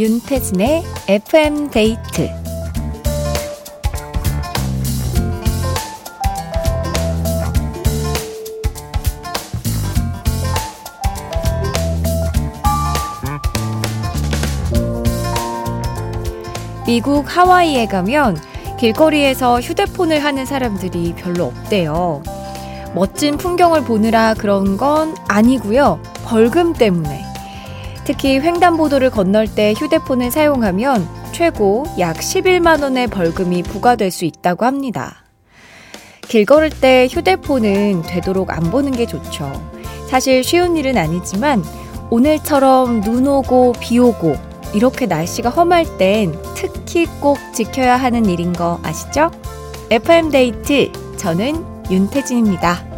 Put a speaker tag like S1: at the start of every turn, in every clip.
S1: 윤태진의 FM 데이트 미국 하와이에 가면 길거리에서 휴대폰을 하는 사람들이 별로 없대요. 멋진 풍경을 보느라 그런 건 아니고요. 벌금 때문에. 특히 횡단보도를 건널 때 휴대폰을 사용하면 최고 약 11만 원의 벌금이 부과될 수 있다고 합니다. 길 걸을 때 휴대폰은 되도록 안 보는 게 좋죠. 사실 쉬운 일은 아니지만 오늘처럼 눈 오고 비 오고 이렇게 날씨가 험할 땐 특히 꼭 지켜야 하는 일인 거 아시죠? FM데이트 저는 윤태진입니다.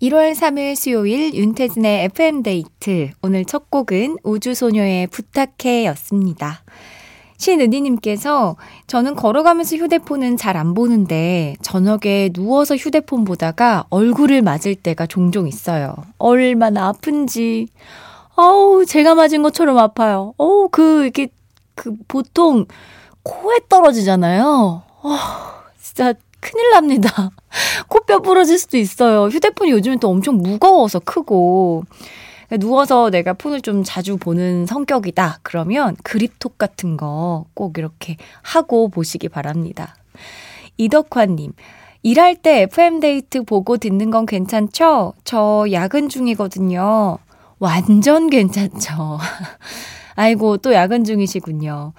S1: 1월 3일 수요일 윤태진의 FM데이트. 오늘 첫 곡은 우주소녀의 부탁해 였습니다. 신은희님께서 저는 걸어가면서 휴대폰은 잘 안 보는데 저녁에 누워서 휴대폰 보다가 얼굴을 맞을 때가 종종 있어요. 얼마나 아픈지. 어우, 제가 맞은 것처럼 아파요. 어우, 그, 이게, 그, 보통 코에 떨어지잖아요. 어, 진짜 큰일 납니다. 코뼈 부러질 수도 있어요. 휴대폰이 요즘엔 또 엄청 무거워서 크고. 누워서 내가 폰을 좀 자주 보는 성격이다. 그러면 그립톡 같은 거 꼭 이렇게 하고 보시기 바랍니다. 이덕화님, 일할 때 FM데이트 보고 듣는 건 괜찮죠? 저 야근 중이거든요. 완전 괜찮죠. 아이고, 또 야근 중이시군요.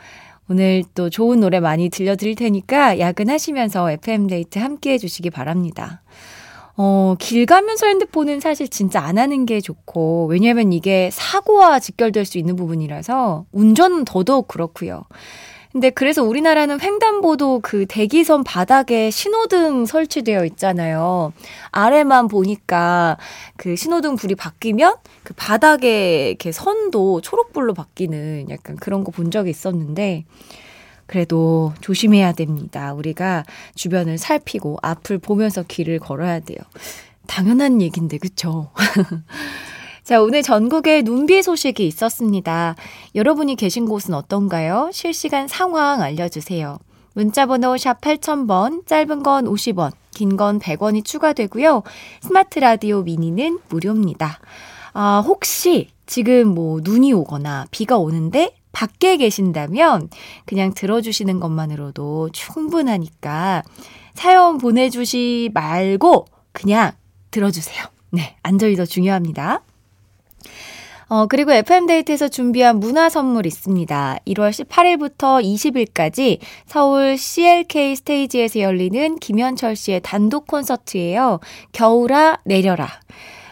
S1: 오늘 또 좋은 노래 많이 들려드릴 테니까 야근하시면서 FM데이트 함께 해주시기 바랍니다. 어, 길 가면서 핸드폰은 사실 진짜 안 하는 게 좋고, 왜냐면 이게 사고와 직결될 수 있는 부분이라서, 운전은 더더욱 그렇고요. 근데 그래서 우리나라는 횡단보도 그 대기선 바닥에 신호등 설치되어 있잖아요. 아래만 보니까 그 신호등 불이 바뀌면 그 바닥에 이렇게 선도 초록불로 바뀌는 약간 그런 거 본 적이 있었는데 그래도 조심해야 됩니다. 우리가 주변을 살피고 앞을 보면서 길을 걸어야 돼요. 당연한 얘기인데, 그쵸? 자, 오늘 전국에 눈비 소식이 있었습니다. 여러분이 계신 곳은 어떤가요? 실시간 상황 알려주세요. 문자번호 샵 8000번, 짧은 건 50원, 긴 건 100원이 추가되고요. 스마트 라디오 미니는 무료입니다. 아, 혹시 지금 뭐 눈이 오거나 비가 오는데 밖에 계신다면 그냥 들어주시는 것만으로도 충분하니까 사연 보내주시 말고 그냥 들어주세요. 네, 안전이 더 중요합니다. 어, 그리고 FM데이트에서 준비한 문화 선물 있습니다. 1월 18일부터 20일까지 서울 CLK 스테이지에서 열리는 김현철 씨의 단독 콘서트예요. 겨울아, 내려라.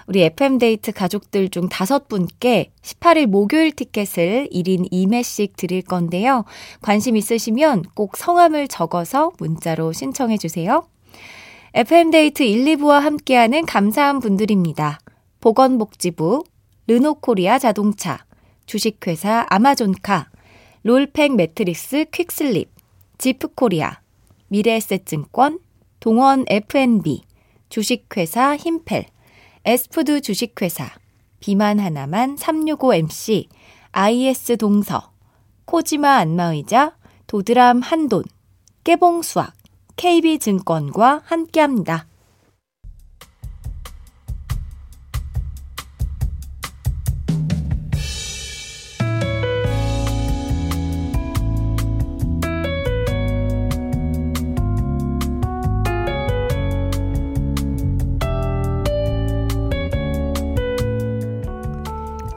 S1: 우리 FM데이트 가족들 중 다섯 분께 18일 목요일 티켓을 1인 2매씩 드릴 건데요. 관심 있으시면 꼭 성함을 적어서 문자로 신청해 주세요. FM데이트 1, 2부와 함께하는 감사한 분들입니다. 보건복지부, 르노코리아 자동차, 주식회사 아마존카, 롤팩 매트리스 퀵슬립, 지프코리아, 미래에셋증권, 동원 F&B, 주식회사 힘펠, 에스푸드 주식회사, 비만 하나만 365MC, IS 동서, 코지마 안마의자, 도드람 한돈, 깨봉수학, KB증권과 함께합니다.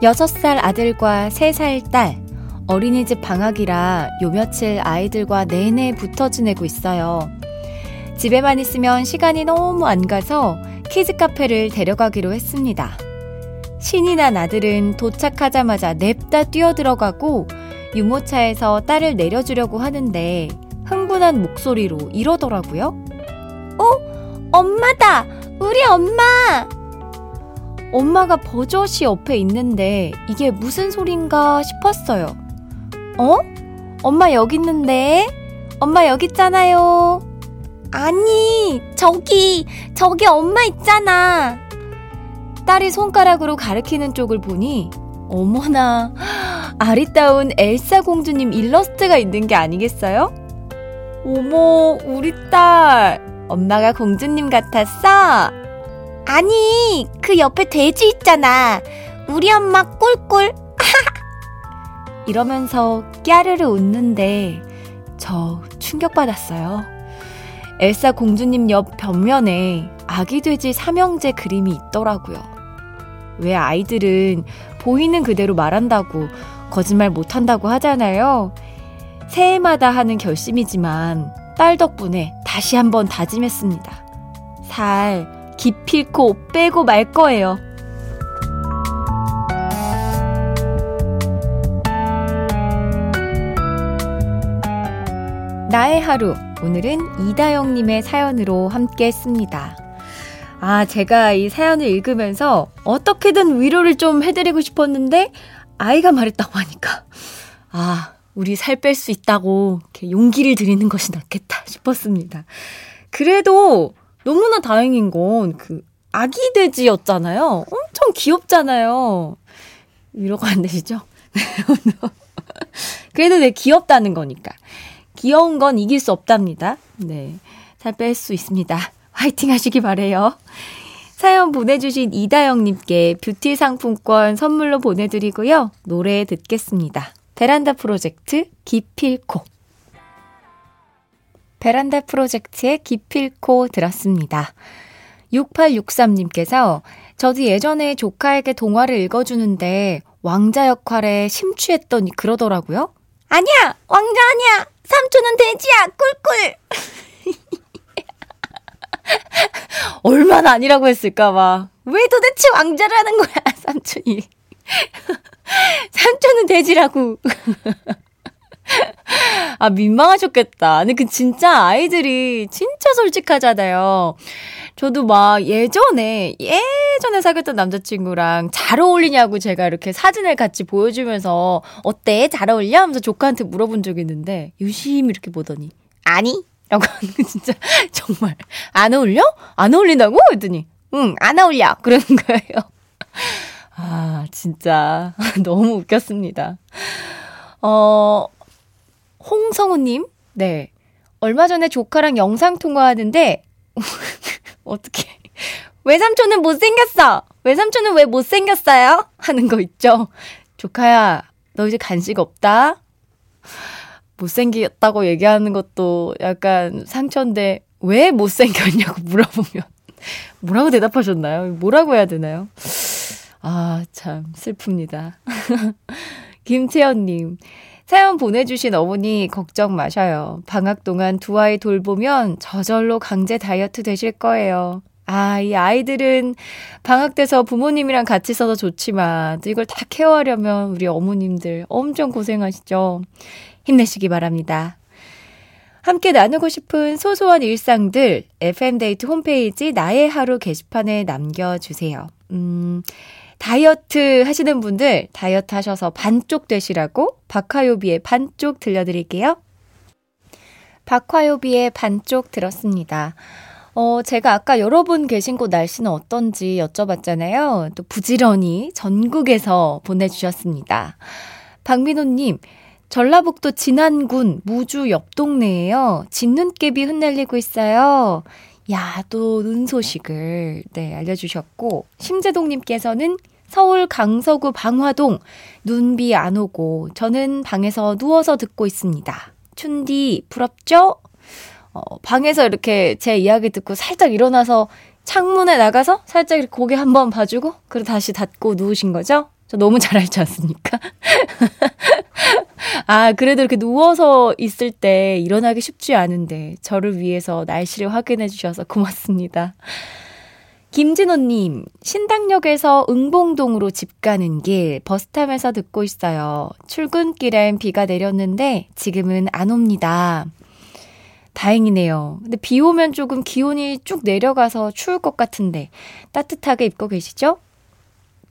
S1: 여섯 살 아들과 세살 딸, 어린이집 방학이라 요 며칠 아이들과 내내 붙어 지내고 있어요. 집에만 있으면 시간이 너무 안 가서 키즈 카페를 데려가기로 했습니다. 신이 난 아들은 도착하자마자 냅다 뛰어들어가고 유모차에서 딸을 내려주려고 하는데 흥분한 목소리로 이러더라고요. 어? 엄마다! 우리 엄마! 엄마가 버젓이 옆에 있는데 이게 무슨 소린가 싶었어요. 어? 엄마 여기 있는데? 엄마 여기 있잖아요. 아니, 저기, 저기 엄마 있잖아. 딸이 손가락으로 가리키는 쪽을 보니 어머나 아리따운 엘사 공주님 일러스트가 있는 게 아니겠어요? 어머 우리 딸 엄마가 공주님 같았어?
S2: 아니 그 옆에 돼지 있잖아 우리 엄마 꿀꿀
S1: 이러면서 깨르르 웃는데 저 충격받았어요. 엘사 공주님 옆 벽면에 아기 돼지 삼형제 그림이 있더라고요. 왜 아이들은 보이는 그대로 말한다고 거짓말 못한다고 하잖아요. 새해마다 하는 결심이지만 딸 덕분에 다시 한번 다짐했습니다. 살 기필코 빼고 말 거예요. 나의 하루. 오늘은 이다영님의 사연으로 함께 했습니다. 아, 제가 이 사연을 읽으면서 어떻게든 위로를 좀 해드리고 싶었는데, 아이가 말했다고 하니까, 아, 우리 살 뺄 수 있다고 용기를 드리는 것이 낫겠다 싶었습니다. 그래도 너무나 다행인 건 그 아기 돼지였잖아요. 엄청 귀엽잖아요. 위로가 안 되시죠? 그래도 내 귀엽다는 거니까. 귀여운 건 이길 수 없답니다. 네. 잘 뺄 수 있습니다. 화이팅 하시기 바래요. 사연 보내주신 이다영님께 뷰티 상품권 선물로 보내드리고요. 노래 듣겠습니다. 베란다 프로젝트 기필코. 베란다 프로젝트의 기필코 들었습니다. 6863님께서 저도 예전에 조카에게 동화를 읽어주는데 왕자 역할에 심취했더니 그러더라고요.
S2: 아니야! 왕자 아니야! 삼촌은 돼지야! 꿀꿀!
S1: 얼마나 아니라고 했을까봐. 왜 도대체 왕자를 하는 거야, 삼촌이. 삼촌은 돼지라고. 아, 민망하셨겠다. 근데 그 진짜 아이들이 진짜 솔직하잖아요. 저도 막 예전에, 예전에 사귀었던 남자친구랑 잘 어울리냐고 제가 이렇게 사진을 같이 보여주면서 어때? 잘 어울려? 하면서 조카한테 물어본 적이 있는데 유심히 이렇게 보더니 아니? 라고 하는 거 진짜 정말 안 어울려? 안 어울린다고? 했더니 응, 안 어울려. 그러는 거예요. 아, 진짜 너무 웃겼습니다. 어, 홍성우님, 네. 얼마 전에 조카랑 영상 통화하는데 어떻게 외삼촌은 못생겼어. 외삼촌은 왜 못생겼어요? 하는 거 있죠. 조카야, 너 이제 간식 없다. 못생겼다고 얘기하는 것도 약간 상처인데 왜 못생겼냐고 물어보면 뭐라고 대답하셨나요? 뭐라고 해야 되나요? 아, 참 슬픕니다. 김채연님, 사연 보내주신 어머니 걱정 마셔요. 방학 동안 두 아이 돌보면 저절로 강제 다이어트 되실 거예요. 아, 이 아이들은 방학 돼서 부모님이랑 같이 있어서 좋지만 이걸 다 케어하려면 우리 어머님들 엄청 고생하시죠. 힘내시기 바랍니다. 함께 나누고 싶은 소소한 일상들 FM데이트 홈페이지 나의 하루 게시판에 남겨주세요. 음, 다이어트 하시는 분들 다이어트 하셔서 반쪽 되시라고 박화요비의 반쪽 들려드릴게요. 박화요비의 반쪽 들었습니다. 어, 제가 아까 여러분 계신 곳 날씨는 어떤지 여쭤봤잖아요. 또 부지런히 전국에서 보내주셨습니다. 박민호님, 전라북도 진안군 무주 옆 동네에요. 진눈깨비 흩날리고 있어요. 야, 또 눈 소식을, 네, 알려주셨고, 심재동님께서는 서울 강서구 방화동 눈비 안 오고 저는 방에서 누워서 듣고 있습니다. 춘디 부럽죠? 어, 방에서 이렇게 제 이야기 듣고 살짝 일어나서 창문에 나가서 살짝 이렇게 고개 한번 봐주고 그리고 다시 닫고 누우신 거죠? 저 너무 잘 알지 않습니까? 아, 그래도 이렇게 누워서 있을 때 일어나기 쉽지 않은데 저를 위해서 날씨를 확인해 주셔서 고맙습니다. 김진호님, 신당역에서 응봉동으로 집 가는 길 버스 타면서 듣고 있어요. 출근길엔 비가 내렸는데 지금은 안 옵니다. 다행이네요. 근데 비 오면 조금 기온이 쭉 내려가서 추울 것 같은데 따뜻하게 입고 계시죠?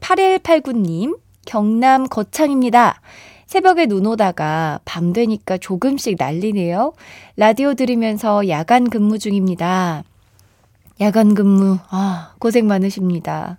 S1: 8189님, 경남 거창입니다. 새벽에 눈 오다가 밤 되니까 조금씩 날리네요. 라디오 들으면서 야간 근무 중입니다. 야간 근무, 아, 고생 많으십니다.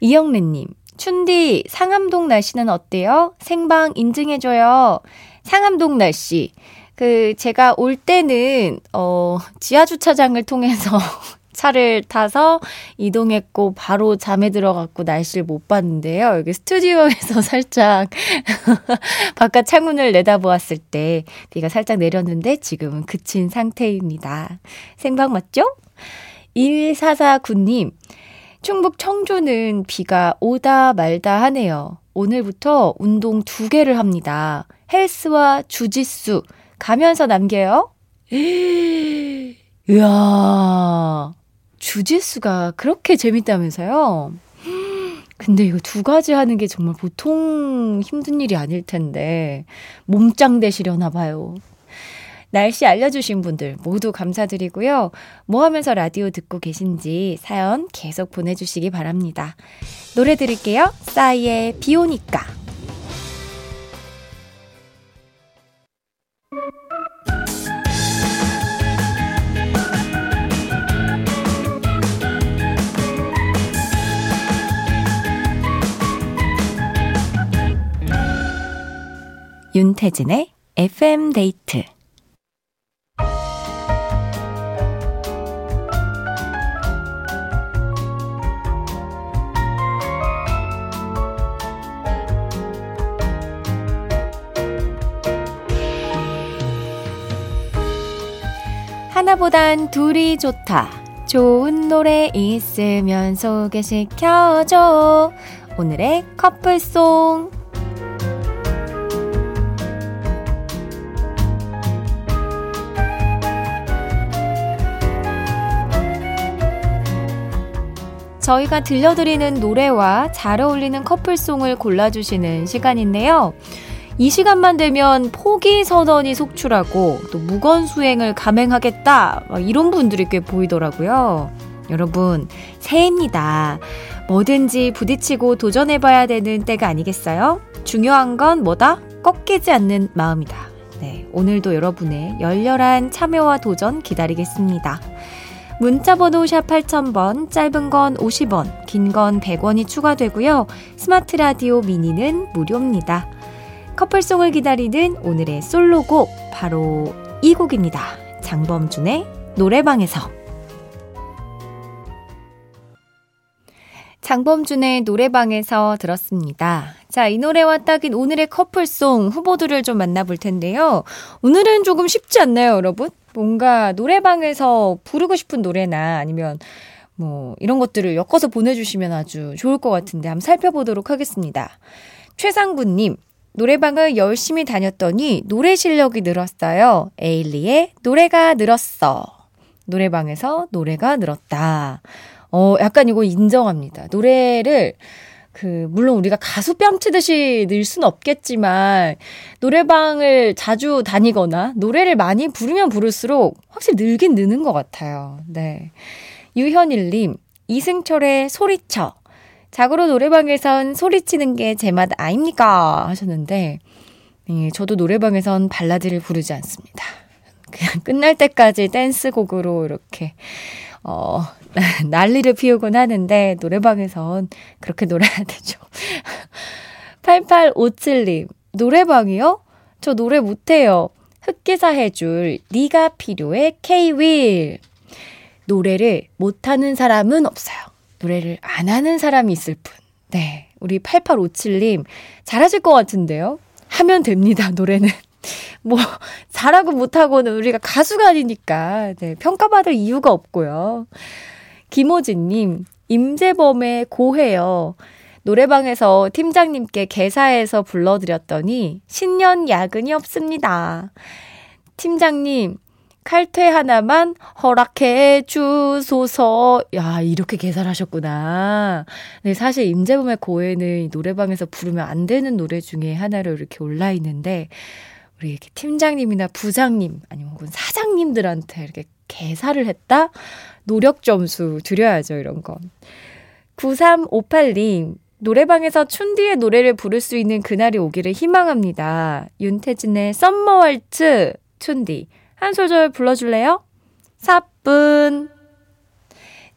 S1: 이영래님, 춘디, 상암동 날씨는 어때요? 생방 인증해줘요. 상암동 날씨. 그, 제가 올 때는, 어, 지하주차장을 통해서 차를 타서 이동했고 바로 잠에 들어갔고 날씨를 못 봤는데요. 여기 스튜디오에서 살짝 바깥 창문을 내다보았을 때 비가 살짝 내렸는데 지금은 그친 상태입니다. 생방 맞죠? 1449님, 충북 청주는 비가 오다 말다 하네요. 오늘부터 운동 두 개를 합니다. 헬스와 주짓수 가면서 남겨요. 이야, 주짓수가 그렇게 재밌다면서요? 근데 이거 두 가지 하는 게 정말 보통 힘든 일이 아닐 텐데, 몸짱 되시려나 봐요. 날씨 알려주신 분들 모두 감사드리고요. 뭐 하면서 라디오 듣고 계신지 사연 계속 보내주시기 바랍니다. 노래 들을게요. 싸이의 비 오니까. 윤태진의 FM 데이트 하나보단 둘이 좋다. 좋은 노래 있으면 소개시켜줘. 오늘의 커플송. 저희가 들려드리는 노래와 잘 어울리는 커플송을 골라주시는 시간인데요. 이 시간만 되면 포기 선언이 속출하고 또 무건 수행을 감행하겠다 이런 분들이 꽤 보이더라고요. 여러분 새해입니다. 뭐든지 부딪히고 도전해봐야 되는 때가 아니겠어요? 중요한 건 뭐다? 꺾이지 않는 마음이다. 네, 오늘도 여러분의 열렬한 참여와 도전 기다리겠습니다. 문자번호 샵 8000번, 짧은 건 50원, 긴 건 100원이 추가되고요. 스마트 라디오 미니는 무료입니다. 커플송을 기다리는 오늘의 솔로곡 바로 이 곡입니다. 장범준의 노래방에서 장범준의 노래방에서 들었습니다. 자, 이 노래와 딱인 오늘의 커플송 후보들을 좀 만나볼 텐데요. 오늘은 조금 쉽지 않나요, 여러분? 뭔가 노래방에서 부르고 싶은 노래나 아니면 뭐 이런 것들을 엮어서 보내주시면 아주 좋을 것 같은데 한번 살펴보도록 하겠습니다. 최상구님, 노래방을 열심히 다녔더니 노래 실력이 늘었어요. 에일리의 노래가 늘었어. 노래방에서 노래가 늘었다. 어, 약간 이거 인정합니다. 노래를 그 물론 우리가 가수 뺨치듯이 늘 수는 없겠지만 노래방을 자주 다니거나 노래를 많이 부르면 부를수록 확실히 늘긴 느는 것 같아요. 네. 유현일님, 이승철의 소리쳐. 자고로 노래방에선 소리치는 게 제 맛 아닙니까? 하셨는데, 예, 저도 노래방에선 발라드를 부르지 않습니다. 그냥 끝날 때까지 댄스곡으로 이렇게, 어, 난리를 피우곤 하는데, 노래방에선 그렇게 놀아야 되죠. 8857님, 노래방이요? 저 노래 못해요. 흑기사 해줄 네가 필요해 K-윌. 노래를 못하는 사람은 없어요. 노래를 안 하는 사람이 있을 뿐. 네. 우리 8857님, 잘하실 것 같은데요? 하면 됩니다, 노래는. 뭐, 잘하고 못하고는 우리가 가수가 아니니까, 네. 평가받을 이유가 없고요. 김호진님, 임재범의 고해요. 노래방에서 팀장님께 개사해서 불러드렸더니 신년 야근이 없습니다. 팀장님, 칼퇴 하나만 허락해 주소서. 야, 이렇게 계산하셨구나. 네, 사실 임재범의 고해는 노래방에서 부르면 안 되는 노래 중에 하나로 이렇게 올라 있는데, 우리 이렇게 팀장님이나 부장님, 아니면 혹은 사장님들한테 이렇게 개사를 했다? 노력 점수 드려야죠, 이런 건. 9358님, 노래방에서 춘디의 노래를 부를 수 있는 그날이 오기를 희망합니다. 윤태진의 썸머 월츠, 춘디. 한 소절 불러줄래요? 사뿐.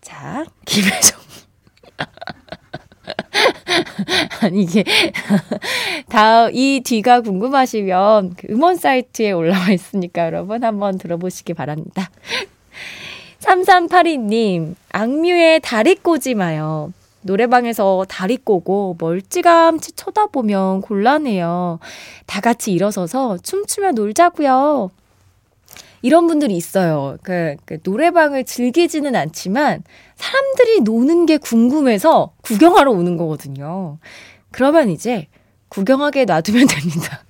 S1: 자, 김혜정. 이게 다이 뒤가 궁금하시면 그 음원 사이트에 올라와 있으니까 여러분 한번 들어보시기 바랍니다. 3382님, 악뮤의 다리 꼬지 마요. 노래방에서 다리 꼬고 멀찌감치 쳐다보면 곤란해요. 다 같이 일어서서 춤추며 놀자고요. 이런 분들이 있어요. 그, 그 노래방을 즐기지는 않지만 사람들이 노는 게 궁금해서 구경하러 오는 거거든요. 그러면 이제 구경하게 놔두면 됩니다.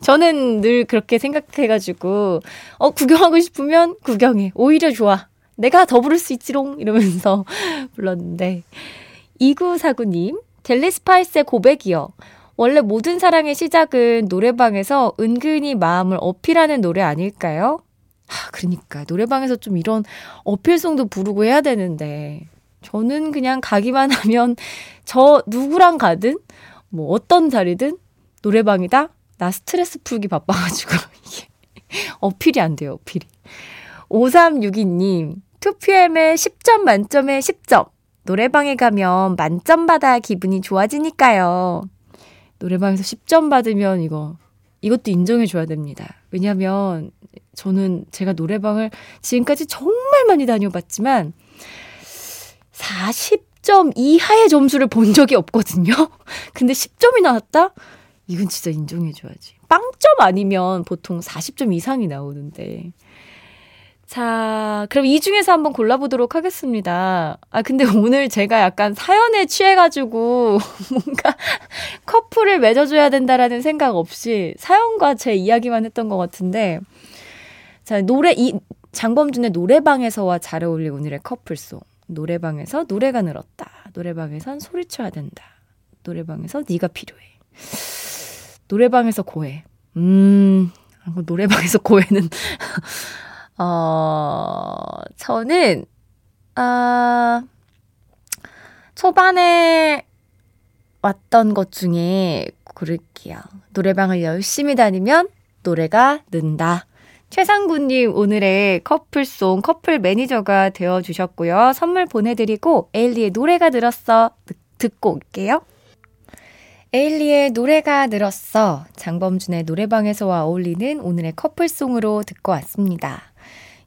S1: 저는 늘 그렇게 생각해가지고, 어, 구경하고 싶으면 구경해. 오히려 좋아. 내가 더 부를 수 있지롱. 이러면서 불렀는데. 2949님, 델리 스파이스의 고백이요. 원래 모든 사랑의 시작은 노래방에서 은근히 마음을 어필하는 노래 아닐까요? 하, 그러니까 노래방에서 좀 이런 어필송도 부르고 해야 되는데 저는 그냥 가기만 하면 저 누구랑 가든 뭐 어떤 자리든 노래방이다. 나 스트레스 풀기 바빠가지고 이게 어필이 안 돼요. 어필이. 5362님 2PM의 10점 만점에 10점. 노래방에 가면 만점 받아 기분이 좋아지니까요. 노래방에서 10점 받으면 이거, 이것도 인정해 줘야 됩니다. 왜냐면 저는 제가 노래방을 지금까지 정말 많이 다녀봤지만 40점 이하의 점수를 본 적이 없거든요. 근데 10점이 나왔다? 이건 진짜 인정해 줘야지. 빵점 아니면 보통 40점 이상이 나오는데. 자, 그럼 이 중에서 한번 골라보도록 하겠습니다. 아, 근데 오늘 제가 약간 사연에 취해가지고 뭔가 커플을 맺어줘야 된다라는 생각 없이 사연과 제 이야기만 했던 것 같은데. 자, 노래, 이, 장범준의 노래방에서와 잘 어울릴 오늘의 커플송. 노래방에서 노래가 늘었다. 노래방에선 소리쳐야 된다. 노래방에서 네가 필요해. 노래방에서 고해. 음, 노래방에서 고해는 어, 저는, 아, 초반에 왔던 것 중에 고를게요. 노래방을 열심히 다니면 노래가 는다. 최상구님 오늘의 커플송 커플 매니저가 되어주셨고요. 선물 보내드리고 에일리의 노래가 늘었어 듣고 올게요. 에일리의 노래가 늘었어 장범준의 노래방에서와 어울리는 오늘의 커플송으로 듣고 왔습니다.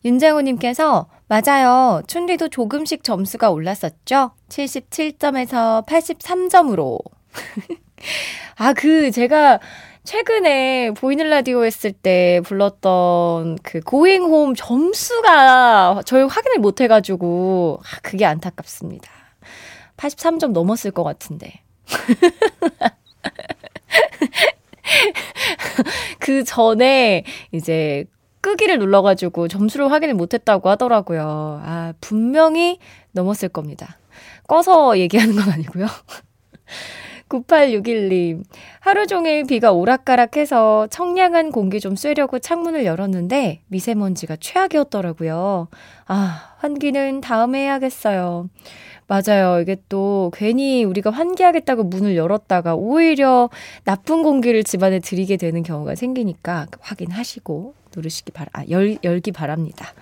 S1: 윤재호님께서 맞아요. 춘리도 조금씩 점수가 올랐었죠? 77점에서 83점으로. 아, 그, 제가 최근에 보이는 라디오 했을 때 불렀던 그 고잉 홈 점수가 저희 확인을 못 해가지고, 아, 그게 안타깝습니다. 83점 넘었을 것 같은데. 그 전에 이제 끄기를 눌러가지고 점수를 확인을 못했다고 하더라고요. 아, 분명히 넘었을 겁니다. 꺼서 얘기하는 건 아니고요. 9861님, 하루 종일 비가 오락가락해서 청량한 공기 좀 쐬려고 창문을 열었는데 미세먼지가 최악이었더라고요. 아, 환기는 다음에 해야겠어요. 맞아요. 이게 또 괜히 우리가 환기하겠다고 문을 열었다가 오히려 나쁜 공기를 집안에 들이게 되는 경우가 생기니까 확인하시고 누르시기 바라, 아, 열, 열기 바랍니다.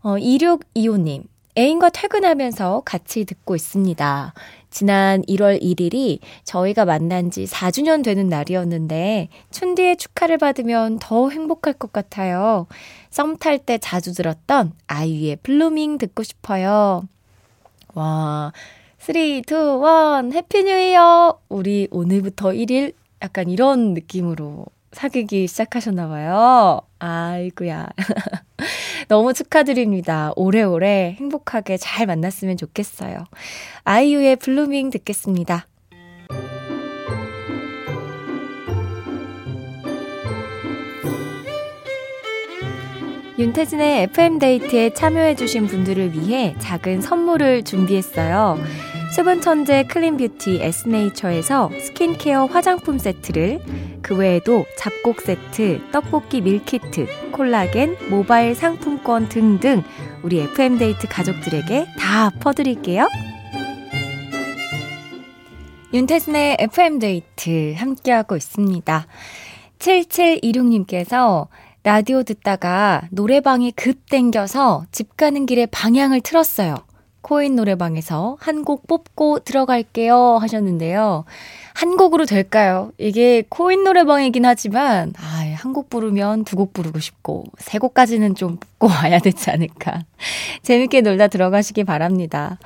S1: 어, 2625님, 애인과 퇴근하면서 같이 듣고 있습니다. 지난 1월 1일이 저희가 만난 지 4주년 되는 날이었는데, 춘디의 축하를 받으면 더 행복할 것 같아요. 썸 탈 때 자주 들었던 아이유의 블루밍 듣고 싶어요. 와, 3, 2, 1, Happy New Year! 우리 오늘부터 1일 약간 이런 느낌으로 사귀기 시작하셨나 봐요. 아이구야. 너무 축하드립니다. 오래오래 행복하게 잘 만났으면 좋겠어요. 아이유의 블루밍 듣겠습니다. 윤태진의 FM데이트에 참여해주신 분들을 위해 작은 선물을 준비했어요. 수분 천재 clean beauty 에스네이처에서 스킨케어 화장품 세트를 그 외에도 잡곡 세트, 떡볶이 밀키트, 콜라겐, 모바일 상품권 등등 우리 FM데이트 가족들에게 다 퍼드릴게요. 윤태진의 FM데이트 함께하고 있습니다. 7726님께서 라디오 듣다가 노래방이 급 땡겨서 집 가는 길에 방향을 틀었어요. 코인 노래방에서 한 곡 뽑고 들어갈게요 하셨는데요. 한 곡으로 될까요? 이게 코인 노래방이긴 하지만, 아, 한 곡 부르면 두 곡 부르고 싶고, 세 곡까지는 좀 뽑고 와야 되지 않을까. 재밌게 놀다 들어가시기 바랍니다.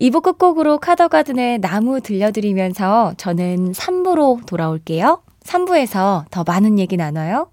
S1: 2부 끝곡으로 카더가든의 나무 들려드리면서 저는 3부로 돌아올게요. 3부에서 더 많은 얘기 나눠요.